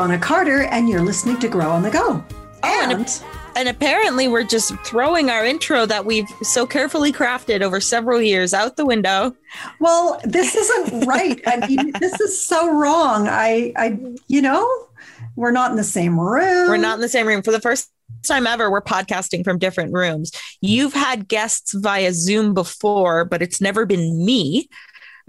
Donna Carter, and you're listening to Grow on the Go. Oh, and, And and apparently we're just throwing our intro that we've so carefully crafted over several years out the window. well, this isn't right. I mean, this is so wrong. I, I, you know, we're not in the same room. We're not in the same room for the first time ever. We're podcasting from different rooms. You've had guests via Zoom before, but it's never been me.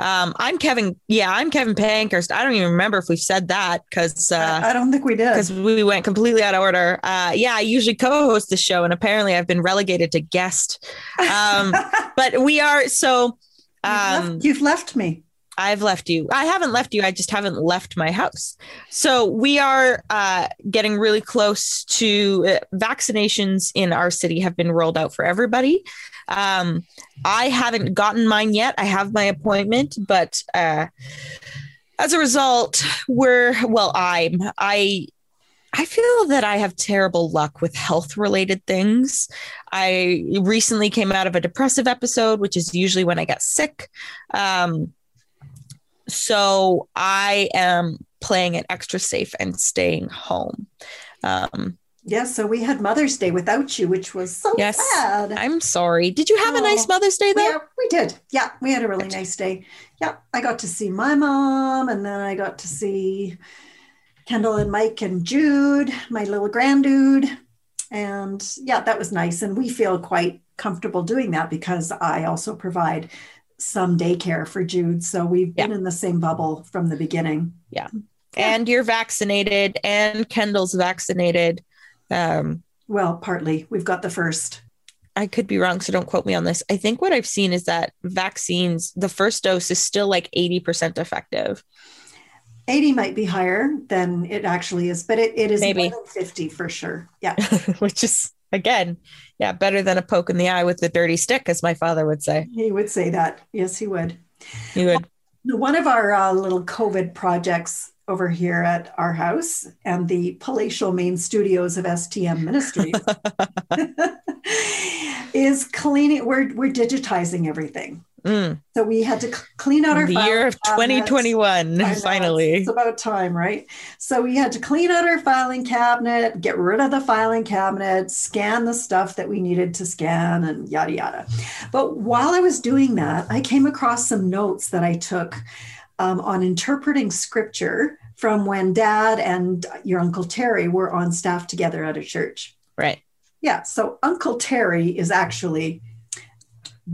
Um, I'm Kevin. Yeah, I'm Kevin Pankhurst. I don't even remember if we've said that because uh, I don't think we did. because we went completely out of order. Uh, yeah, I usually co-host the show, and apparently I've been relegated to guest. Um, but we are so. You've Um, left- You've left me. I've left you. I haven't left you. I just haven't left my house. So we are uh, getting really close to uh, vaccinations in our city have been rolled out for everybody. Um, I haven't gotten mine yet. I have my appointment, but uh, as a result, we're well. I'm I. I feel that I have terrible luck with health related things. I recently came out of a depressive episode, which is usually when I get sick. Um, so I am playing it extra safe and staying home. Um, Yes, so we had Mother's Day without you, which was so Yes. sad. I'm sorry. Did you have a nice Oh, Mother's Day though? Yeah, we did. Yeah, we had a really nice day. Yeah, I got to see my mom, and then I got to see Kendall and Mike and Jude, my little granddude. And yeah, that was nice. And we feel quite comfortable doing that because I also provide some daycare for Jude. So we've been in the same bubble from the beginning. Yeah. And you're vaccinated, and Kendall's vaccinated. Um, Well, partly. We've got the first. I could be wrong, so don't quote me on this. I think what I've seen is that vaccines, the first dose is still like 80% effective. 80 might be higher than it actually is, but it, it is Maybe. more than 50 for sure. Yeah. which is again, yeah, better than a poke in the eye with the dirty stick, as my father would say. He would say that. Yes, he would. He would. One of our uh, little COVID projects over here at our house and the palatial main studios of STM Ministries is cleaning. We're we're digitizing everything. Mm, So we had to clean out our the year of filing cabinets. 2021, finally. It's about time, right? So we had to clean out our filing cabinet, get rid of the filing cabinet, scan the stuff that we needed to scan, and yada, yada. But while I was doing that, I came across some notes that I took um, on interpreting scripture from when dad and your Uncle Terry were on staff together at a church. Right. Yeah. So Uncle Terry is actually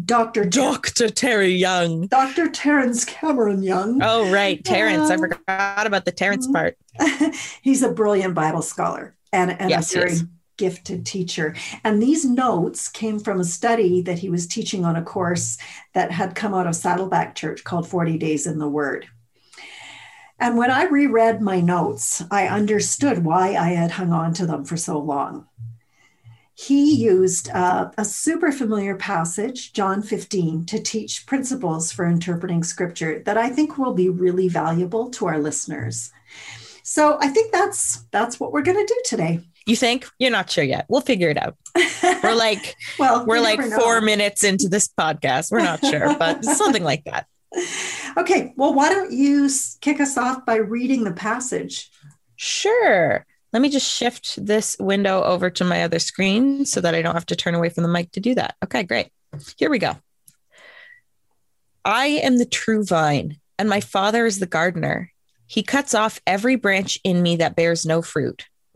Dr. Dr. Terry Young. Dr. Terrence Cameron Young. Oh, right. Terrence. I forgot about the Terrence part. he's a brilliant Bible scholar and, and Yes, a very. Gifted teacher. And these notes came from a study that he was teaching on a course that had come out of Saddleback Church called 40 Days in the Word. And when I reread my notes, I understood why I had hung on to them for so long. He used uh, a super familiar passage, John 15, to teach principles for interpreting scripture that I think will be really valuable to our listeners. So I think that's that's what we're going to do today. You think? You're not sure yet. We'll figure it out. We're like, well, we're like four minutes into this podcast. We're not sure, but something like that. Okay, well, why don't you kick us off by reading the passage? Sure. Let me just shift this window over to my other screen so that I don't have to turn away from the mic to do that. Okay, great. Here we go. I am the true vine, and my father is the gardener. He cuts off every branch in me that bears no fruit,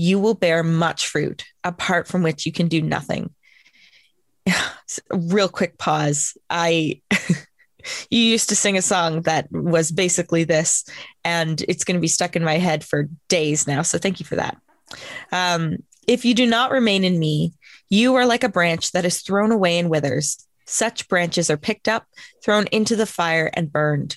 you will bear much fruit, apart from which you can do nothing. Real quick pause. I you used to sing a song that was basically this, and it's going to be stuck in my head for days now. So thank you for that. Um, if you do not remain in me, you are like a branch that is thrown away and withers. Such branches are picked up, thrown into the fire, and burned.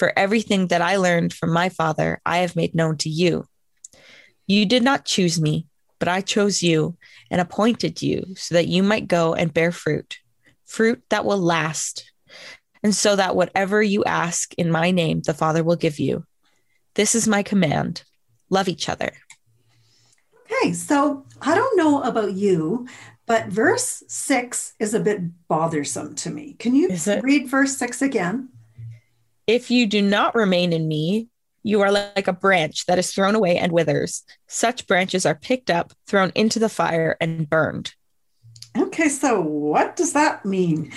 for everything that I learned from my Father, I have made known to you. You did not choose me, but I chose you and appointed you so that you might go and bear fruit, fruit that will last, and so that whatever you ask in my name, the Father will give you. This is my command love each other. Okay, so I don't know about you, but verse six is a bit bothersome to me. Can you read verse six again? If you do not remain in me, you are like a branch that is thrown away and withers. Such branches are picked up, thrown into the fire, and burned. Okay, so what does that mean?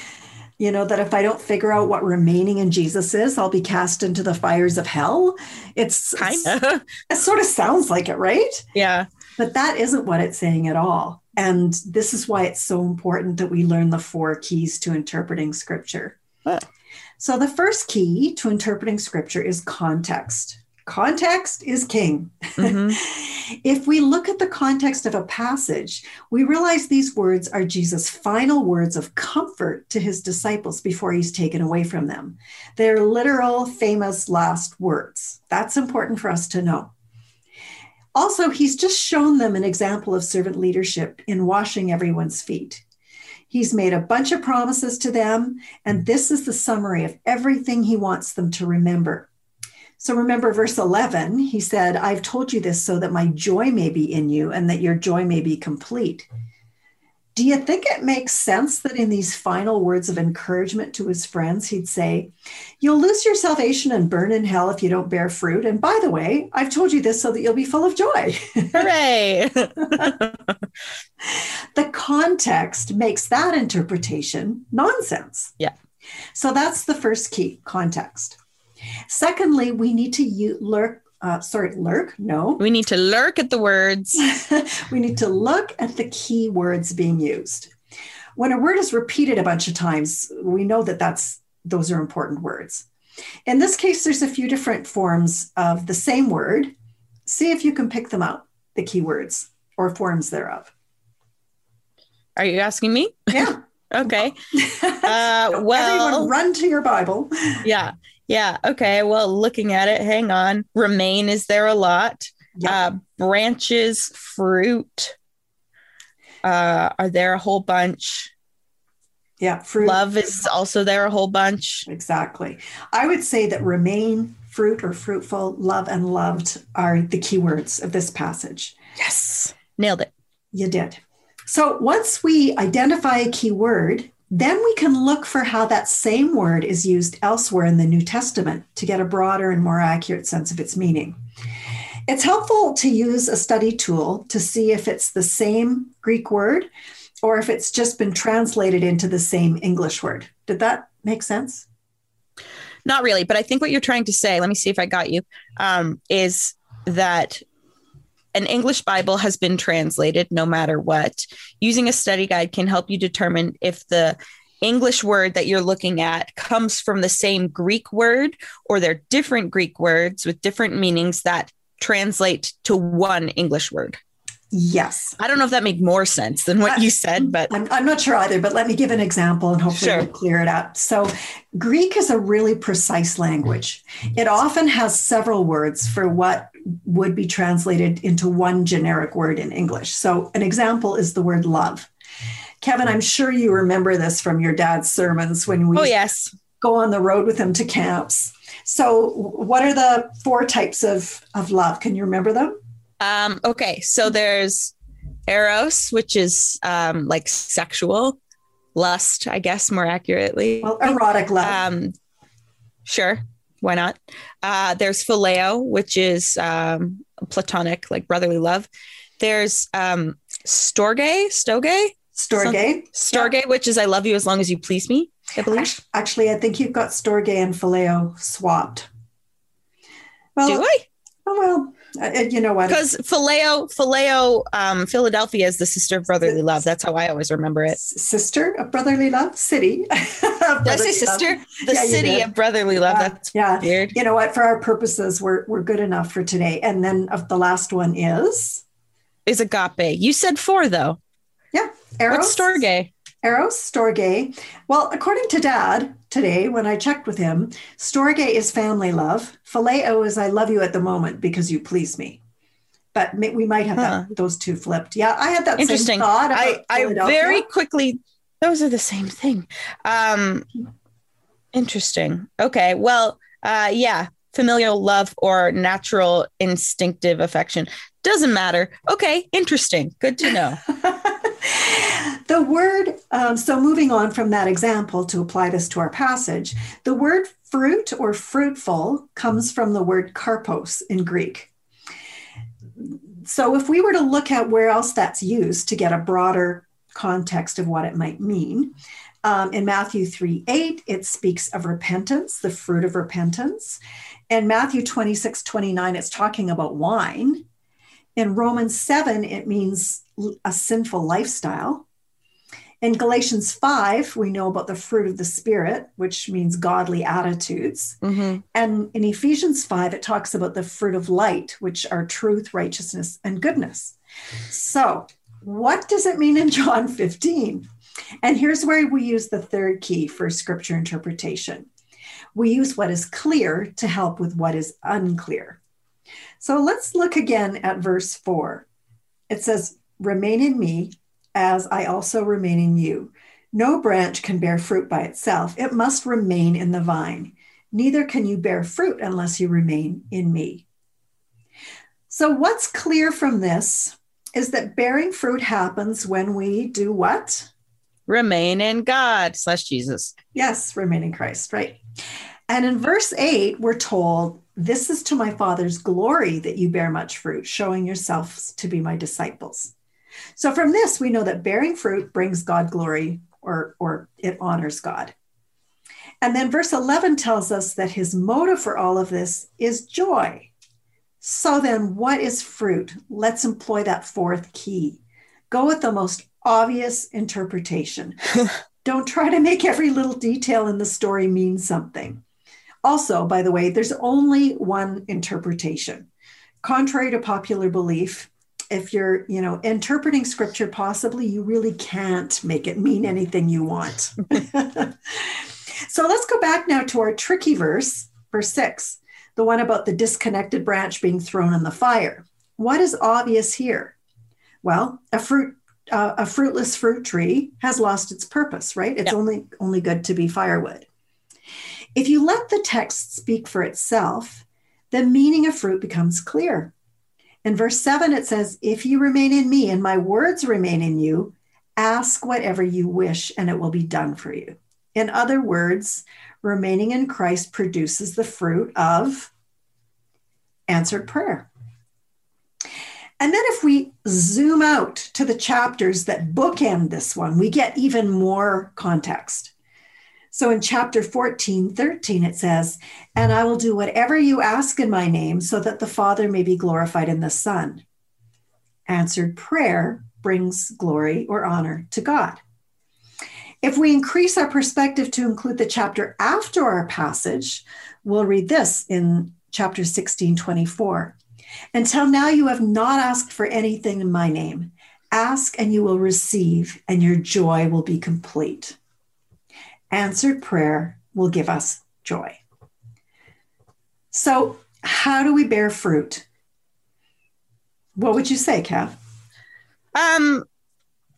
You know, that if I don't figure out what remaining in Jesus is, I'll be cast into the fires of hell. It's kind of, it sort of sounds like it, right? Yeah. But that isn't what it's saying at all. And this is why it's so important that we learn the four keys to interpreting scripture. So, the first key to interpreting scripture is context. Context is king. Mm-hmm. if we look at the context of a passage, we realize these words are Jesus' final words of comfort to his disciples before he's taken away from them. They're literal, famous last words. That's important for us to know. Also, he's just shown them an example of servant leadership in washing everyone's feet. He's made a bunch of promises to them, and mm. this is the summary of everything he wants them to remember. So remember verse 11, he said, I've told you this so that my joy may be in you and that your joy may be complete. Mm. Do you think it makes sense that in these final words of encouragement to his friends, he'd say, You'll lose your salvation and burn in hell if you don't bear fruit. And by the way, I've told you this so that you'll be full of joy. Hooray! the context makes that interpretation nonsense. Yeah. So that's the first key context. Secondly, we need to u- lurk uh, sorry, lurk? No. We need to lurk at the words. we need to look at the key words being used. When a word is repeated a bunch of times, we know that that's those are important words. In this case, there's a few different forms of the same word. See if you can pick them out, the keywords or forms thereof. Are you asking me? Yeah. okay. Uh, well, everyone run to your Bible. Yeah. Yeah. Okay. Well, looking at it, hang on. Remain is there a lot? Yep. Uh, branches, fruit. Uh, are there a whole bunch? Yeah. Fruit. Love is also there a whole bunch. Exactly. I would say that remain, fruit, or fruitful, love, and loved are the keywords of this passage. Yes. Nailed it. You did. So once we identify a key word, then we can look for how that same word is used elsewhere in the New Testament to get a broader and more accurate sense of its meaning. It's helpful to use a study tool to see if it's the same Greek word or if it's just been translated into the same English word. Did that make sense? Not really, but I think what you're trying to say, let me see if I got you, um, is that an English Bible has been translated no matter what. Using a study guide can help you determine if the English word that you're looking at comes from the same Greek word or they're different Greek words with different meanings that translate to one English word. Yes. I don't know if that made more sense than what uh, you said, but I'm, I'm, not sure either. But let me give an example and hopefully sure. we'll clear it up. So, Greek is a really precise language. It often has several words for what would be translated into one generic word in English. So, an example is the word love. Kevin, I'm sure you remember this from your dad's sermons when we oh, yes. go on the road with him to camps. So, what are the four types of, of love? Can you remember them? Um, okay, so there's eros, which is um, like sexual lust, I guess, more accurately. Well, erotic love. Um, sure, why not? Uh, there's phileo, which is um, platonic, like brotherly love. There's um, storge, stoge, Storge. storge, yeah. which is I love you as long as you please me. I believe. Actually, I think you've got storge and phileo swapped. Well, Do I? Oh well, uh, you know what? Because Phileo, Phileo, um, Philadelphia is the sister of brotherly love. That's how I always remember it. Sister of brotherly love, city. Did I say sister? Love. The yeah, city of brotherly love. Yeah, That's yeah. weird. You know what? For our purposes, we're we're good enough for today. And then of the last one is is agape. You said four though. Yeah, Eros. What's storge? Eros, storge. Well, according to Dad today, when I checked with him, storge is family love. Phileo is I love you at the moment because you please me. But we might have huh. that, those two flipped. Yeah, I had that interesting thought. I, I very quickly. Those are the same thing. Um, interesting. Okay. Well, uh, yeah, familial love or natural instinctive affection doesn't matter. Okay, interesting. Good to know. the word, um, so moving on from that example to apply this to our passage, the word fruit or fruitful comes from the word karpos in Greek. So if we were to look at where else that's used to get a broader context of what it might mean, um, in Matthew 3 8, it speaks of repentance, the fruit of repentance. In Matthew 26 29, it's talking about wine. In Romans 7, it means a sinful lifestyle. In Galatians 5, we know about the fruit of the Spirit, which means godly attitudes. Mm-hmm. And in Ephesians 5, it talks about the fruit of light, which are truth, righteousness, and goodness. So, what does it mean in John 15? And here's where we use the third key for scripture interpretation we use what is clear to help with what is unclear. So let's look again at verse 4. It says, Remain in me as I also remain in you. No branch can bear fruit by itself, it must remain in the vine. Neither can you bear fruit unless you remain in me. So, what's clear from this is that bearing fruit happens when we do what? Remain in God slash Jesus. Yes, remain in Christ, right. And in verse 8, we're told, This is to my Father's glory that you bear much fruit, showing yourselves to be my disciples. So from this, we know that bearing fruit brings God glory or, or it honors God. And then verse 11 tells us that his motive for all of this is joy. So then, what is fruit? Let's employ that fourth key. Go with the most obvious interpretation. Don't try to make every little detail in the story mean something. Also, by the way, there's only one interpretation. Contrary to popular belief, if you're, you know, interpreting scripture, possibly you really can't make it mean anything you want. so let's go back now to our tricky verse, verse six, the one about the disconnected branch being thrown in the fire. What is obvious here? Well, a fruit uh, a fruitless fruit tree has lost its purpose, right? It's only only good to be firewood. If you let the text speak for itself, the meaning of fruit becomes clear. In verse 7, it says, If you remain in me and my words remain in you, ask whatever you wish and it will be done for you. In other words, remaining in Christ produces the fruit of answered prayer. And then if we zoom out to the chapters that bookend this one, we get even more context. So in chapter 14, 13, it says, And I will do whatever you ask in my name so that the Father may be glorified in the Son. Answered prayer brings glory or honor to God. If we increase our perspective to include the chapter after our passage, we'll read this in chapter 16, 24. Until now, you have not asked for anything in my name. Ask and you will receive, and your joy will be complete. Answered prayer will give us joy. So, how do we bear fruit? What would you say, Kath? Um,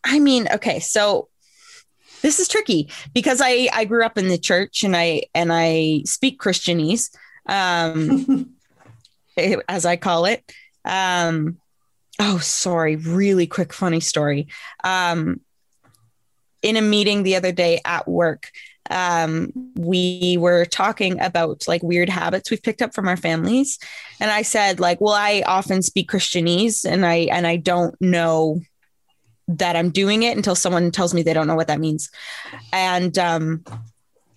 I mean, okay, so this is tricky because I I grew up in the church and I and I speak Christianese. Um as I call it. Um, Oh, sorry. Really quick, funny story. Um, in a meeting the other day at work, um, we were talking about like weird habits we've picked up from our families, and I said like, well, I often speak Christianese, and I and I don't know that I'm doing it until someone tells me they don't know what that means, and um,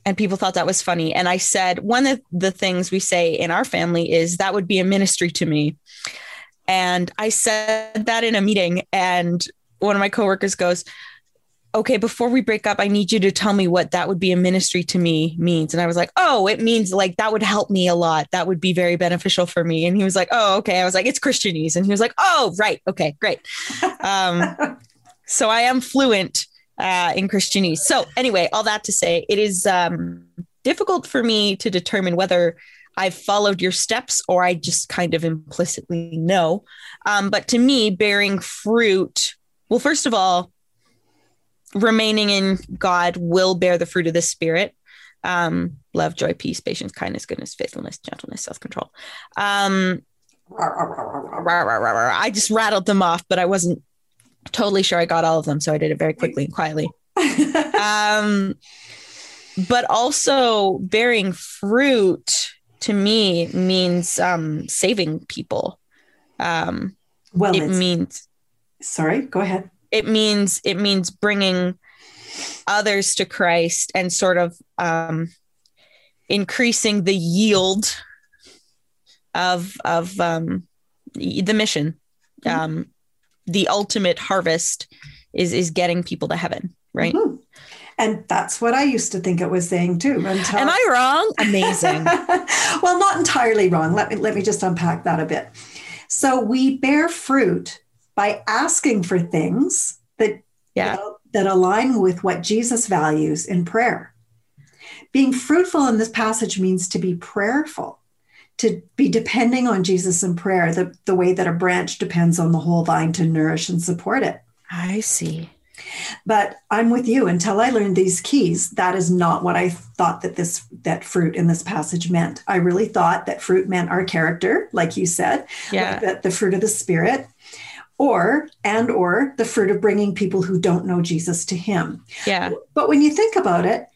and people thought that was funny. And I said one of the things we say in our family is that would be a ministry to me, and I said that in a meeting, and one of my coworkers goes, okay, before we break up, I need you to tell me what that would be a ministry to me means. And I was like, oh, it means like that would help me a lot. That would be very beneficial for me. And he was like, oh, okay. I was like, it's Christianese. And he was like, oh, right. Okay, great. Um, so I am fluent uh, in Christianese. So anyway, all that to say, it is um, difficult for me to determine whether I've followed your steps or I just kind of implicitly know. Um, but to me, bearing fruit, well, first of all, remaining in God will bear the fruit of the Spirit um, love, joy, peace, patience, kindness, goodness, faithfulness, gentleness, self control. Um, I just rattled them off, but I wasn't totally sure I got all of them. So I did it very quickly and quietly. um, but also, bearing fruit to me means um, saving people. Um, well, it means. Sorry, go ahead it means it means bringing others to Christ and sort of um, increasing the yield of of um, the mission. Mm-hmm. Um, the ultimate harvest is is getting people to heaven, right? Mm-hmm. And that's what I used to think it was saying too. Until... Am I wrong? Amazing. well, not entirely wrong. Let me let me just unpack that a bit. So we bear fruit by asking for things that, yeah. that, that align with what Jesus values in prayer. Being fruitful in this passage means to be prayerful, to be depending on Jesus in prayer, the, the way that a branch depends on the whole vine to nourish and support it. I see. But I'm with you. Until I learned these keys, that is not what I thought that this that fruit in this passage meant. I really thought that fruit meant our character, like you said, yeah. That the fruit of the spirit, or and or the fruit of bringing people who don't know Jesus to him. Yeah. But when you think about it,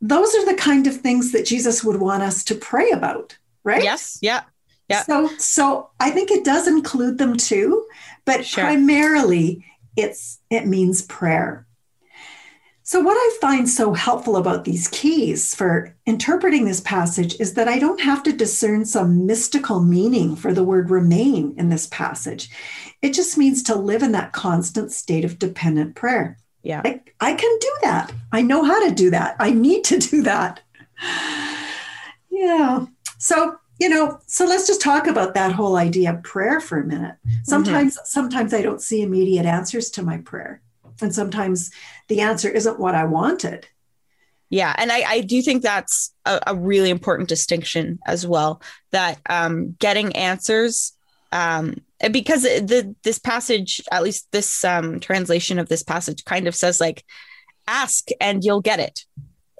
those are the kind of things that Jesus would want us to pray about, right? Yes. Yeah. Yeah. So so I think it does include them too, but sure. primarily it's it means prayer. So, what I find so helpful about these keys for interpreting this passage is that I don't have to discern some mystical meaning for the word remain in this passage. It just means to live in that constant state of dependent prayer. Yeah. I, I can do that. I know how to do that. I need to do that. Yeah. So, you know, so let's just talk about that whole idea of prayer for a minute. Sometimes, mm-hmm. sometimes I don't see immediate answers to my prayer and sometimes the answer isn't what I wanted. Yeah, and I, I do think that's a, a, really important distinction as well. That um, getting answers, um, because the this passage, at least this um, translation of this passage, kind of says like, "Ask and you'll get it."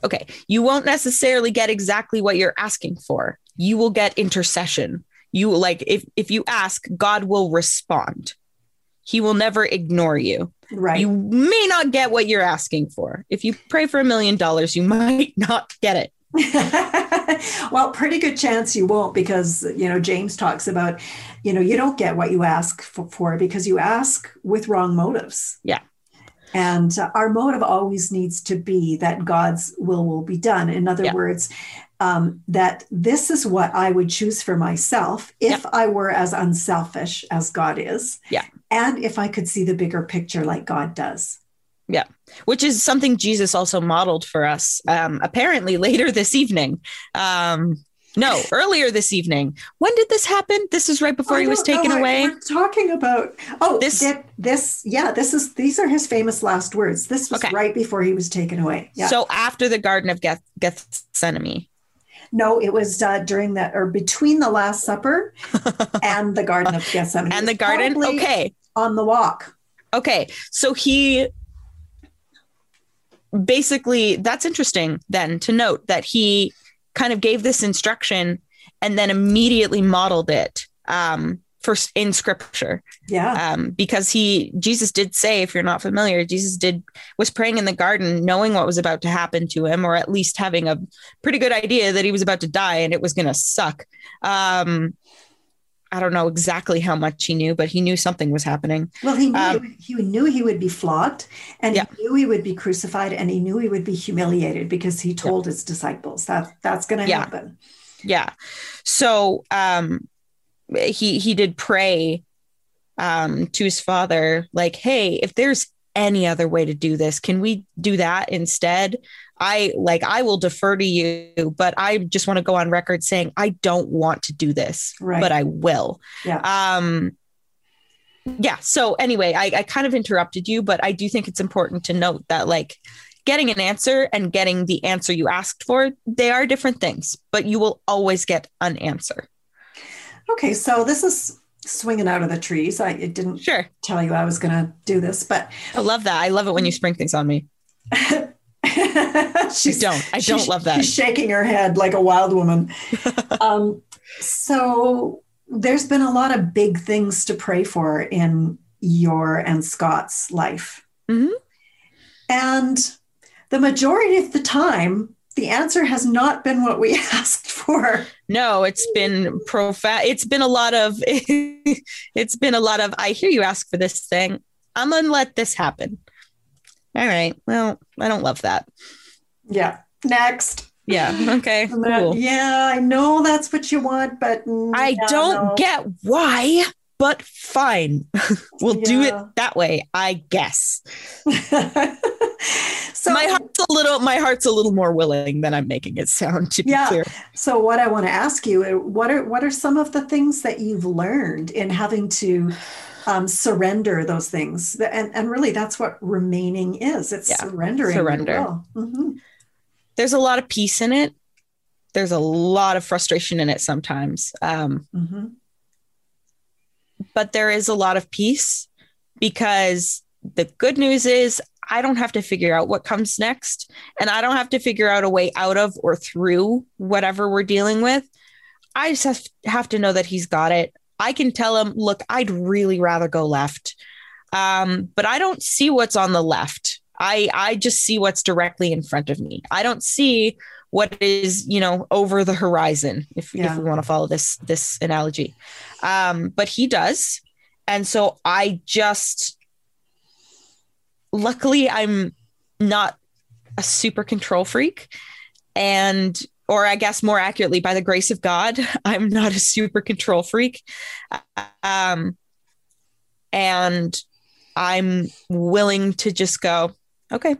Okay, you won't necessarily get exactly what you're asking for. You will get intercession. You like if if you ask, God will respond. He will never ignore you. Right. You may not get what you're asking for. If you pray for a million dollars, you might not get it. well, pretty good chance you won't because, you know, James talks about, you know, you don't get what you ask for, for because you ask with wrong motives. Yeah. And uh, our motive always needs to be that God's will will be done. In other yeah. words, um, that this is what I would choose for myself if yeah. I were as unselfish as God is. Yeah. And if I could see the bigger picture like God does. Yeah. Which is something Jesus also modeled for us, um, apparently later this evening. Um, no, earlier this evening. When did this happen? This is right before I he was taken know. away. We're talking about oh this this yeah this is these are his famous last words. This was okay. right before he was taken away. Yeah. So after the Garden of Geth- Gethsemane. No, it was uh, during that or between the Last Supper and the Garden of Gethsemane. and the garden. Okay. On the walk. Okay. So he basically, that's interesting then to note that he kind of gave this instruction and then immediately modeled it um, first in scripture Yeah. um, because he jesus did say if you're not familiar jesus did was praying in the garden knowing what was about to happen to him or at least having a pretty good idea that he was about to die and it was going to suck um, i don't know exactly how much he knew but he knew something was happening Well, he knew Um, he knew he would be flogged, and Yeah. he knew he would be crucified, and he knew he would be humiliated because he told his disciples that that's going to Yeah. happen. yeah so um he he did pray um to his father like hey if there's any other way to do this can we do that instead i like i will defer to you but i just want to go on record saying i don't want to do this Right. but i will Yeah. um yeah so anyway I, I kind of interrupted you but i do think it's important to note that like getting an answer and getting the answer you asked for they are different things but you will always get an answer Okay, so this is swinging out of the trees. I it didn't sure tell you I was going to do this, but i love that i love it when you spring things on me she's don't. I don't love that. She's shaking her head like a wild woman. um, so there's been a lot of big things to pray for in your and Scott's life. Mhm. And the majority of the time, the answer has not been what we asked for. no it's been profound it's been a lot of it's been a lot of i hear you ask for this thing i'm gonna let this happen all right well i don't love that Yeah. Next. yeah okay And that- cool. Yeah, I know that's what you want, but mm, I yeah, don't get why, but fine. we'll do it that way, I guess. so my heart's a little my heart's a little more willing than I'm making it sound to be Yeah. clear. So what I want to ask you, uh, what are what are some of the things that you've learned in having to um, surrender those things? And and really, that's what remaining is. It's Yeah, surrendering. surrender. Mhm. There's a lot of peace in it. There's a lot of frustration in it sometimes. Um, Mhm. but there is a lot of peace because the good news is I don't have to figure out what comes next and I don't have to figure out a way out of or through whatever we're dealing with. I just have, have to know that he's got it. I can tell him, look, I'd really rather go left. Um, but I don't see what's on the left. I I just see what's directly in front of me. I don't see what is, you know, over the horizon, if, Yeah. if we want to follow this this analogy. Um, but he does. And so I just luckily I'm not a super control freak. And or I guess more accurately, by the grace of God, I'm not a super control freak. Um, and I'm willing to just go, okay,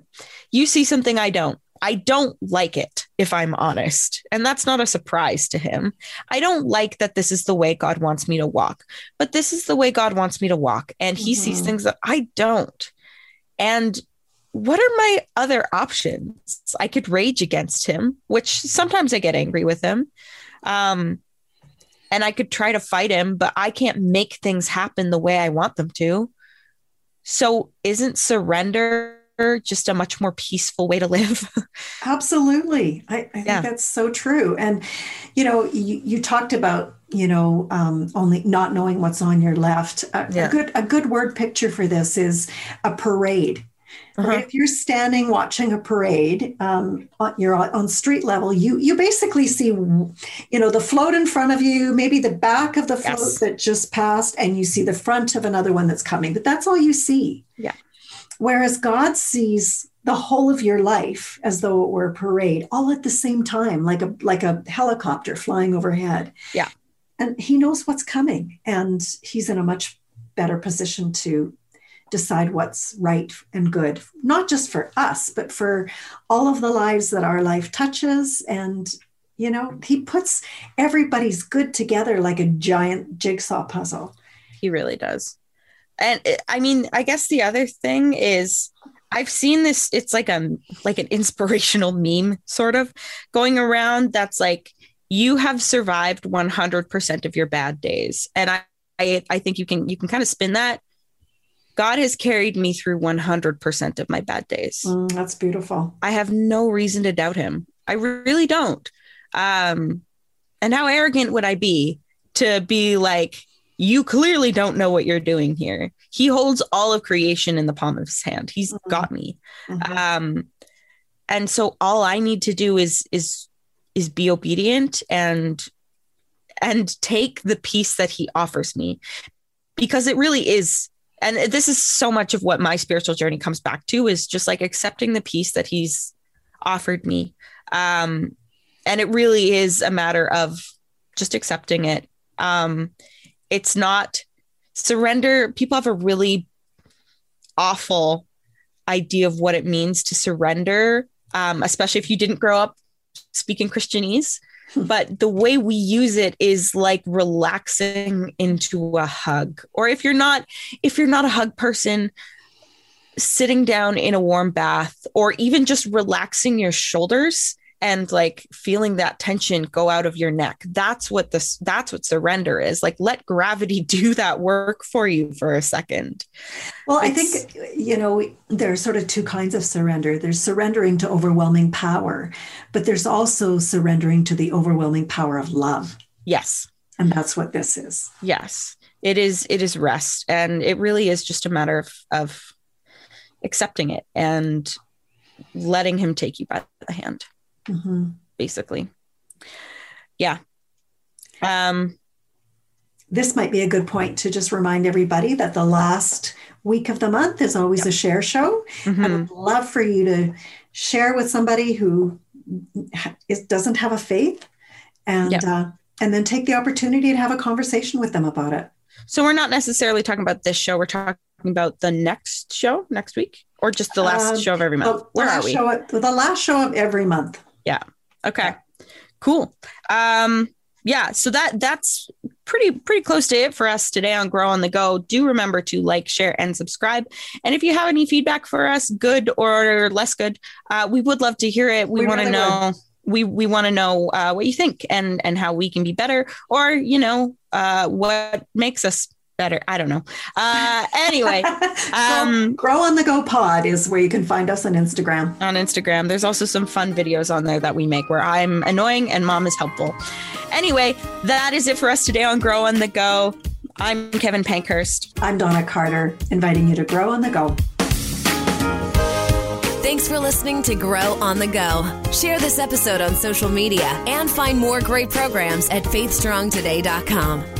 you see something I don't. I don't like it, if I'm honest. And that's not a surprise to him. I don't like that this is the way God wants me to walk, but this is the way God wants me to walk. And he sees Mhm. things that I don't. And what are my other options? I could rage against him, which sometimes I get angry with him. Um, and I could try to fight him, but I can't make things happen the way I want them to. So isn't surrender just a much more peaceful way to live? Absolutely. I, I think Yeah. that's so true. And, you know, you, you talked about, you know, um, only not knowing what's on your left. A, Yeah. a good a good word picture for this is a parade. Uh-huh. If you're standing watching a parade, um, on, you're on, on street level. You you basically see, you know, the float in front of you, maybe the back of the float Yes. that just passed, and you see the front of another one that's coming. But that's all you see. Yeah. Whereas God sees the whole of your life as though it were a parade, all at the same time, like a like a helicopter flying overhead. Yeah. And He knows what's coming, and He's in a much better position to decide what's right and good, not just for us, but for all of the lives that our life touches. And, you know, he puts everybody's good together like a giant jigsaw puzzle. He really does. And eh, I mean, I guess the other thing is I've seen this it's like a like an inspirational meme sort of going around that's like you have survived 100% of your bad days. And I I, I think you can you can kind of spin that. God has carried me through 100% of my bad days. Mm, that's beautiful. I have no reason to doubt him. I really don't. Um, and how arrogant would I be to be like, you clearly don't know what you're doing here. He holds all of creation in the palm of his hand. He's mm-hmm. got me. Mm-hmm. Um, and so all I need to do is is is be obedient and and take the peace that he offers me. Because it really is and this is so much of what my spiritual journey comes back to is just like accepting the peace that he's offered me. Um and it really is a matter of just accepting it. Um it's not surrender people have a really awful idea of what it means to surrender um, especially if you didn't grow up speaking christianese hmm. but the way we use it is like relaxing into a hug. Or if you're not if you're not a hug person sitting down in a warm bath or even just relaxing your shoulders and like feeling that tension go out of your neck. That's what this that's what surrender is. Like let gravity do that work for you for a second. Well it's, i think you know there are sort of two kinds of surrender. There's surrendering to overwhelming power but there's also surrendering to the overwhelming power of love. Yes. And that's what this is. Yes. It is it is rest. And it really is just a matter of of accepting it and letting him take you by the hand mm-hmm. basically. Yeah. Um, this might be a good point to just remind everybody that the last week of the month is always yep. a share show. Mm-hmm. I would love for you to share with somebody who is, doesn't have a faith and yep. uh, and then take the opportunity to have a conversation with them about it. So we're not necessarily talking about this show. We're talking about the next show next week, or just the last um, show of every month. Where are we? Show, the last show of every month. Yeah. Okay. Cool. Um, yeah, so that that's pretty pretty close to it for us today on Grow on the Go. Do remember to like, share, and subscribe. And if you have any feedback for us, good or less good, uh, we would love to hear it. We, we want to really know. Would. We we want to know uh, what you think and and how we can be better, or you know uh, what makes us better. I don't know. Uh, anyway, um, Grow on the Go Pod is where you can find us on Instagram. On Instagram, there's also some fun videos on there that we make where I'm annoying and mom is helpful. Anyway, that is it for us today on Grow on the Go. I'm Kevin Pankhurst. I'm Donna Carter, inviting you to grow on the go. Thanks for listening to Grow on the Go. Share this episode on social media and find more great programs at faithstrongtoday.com.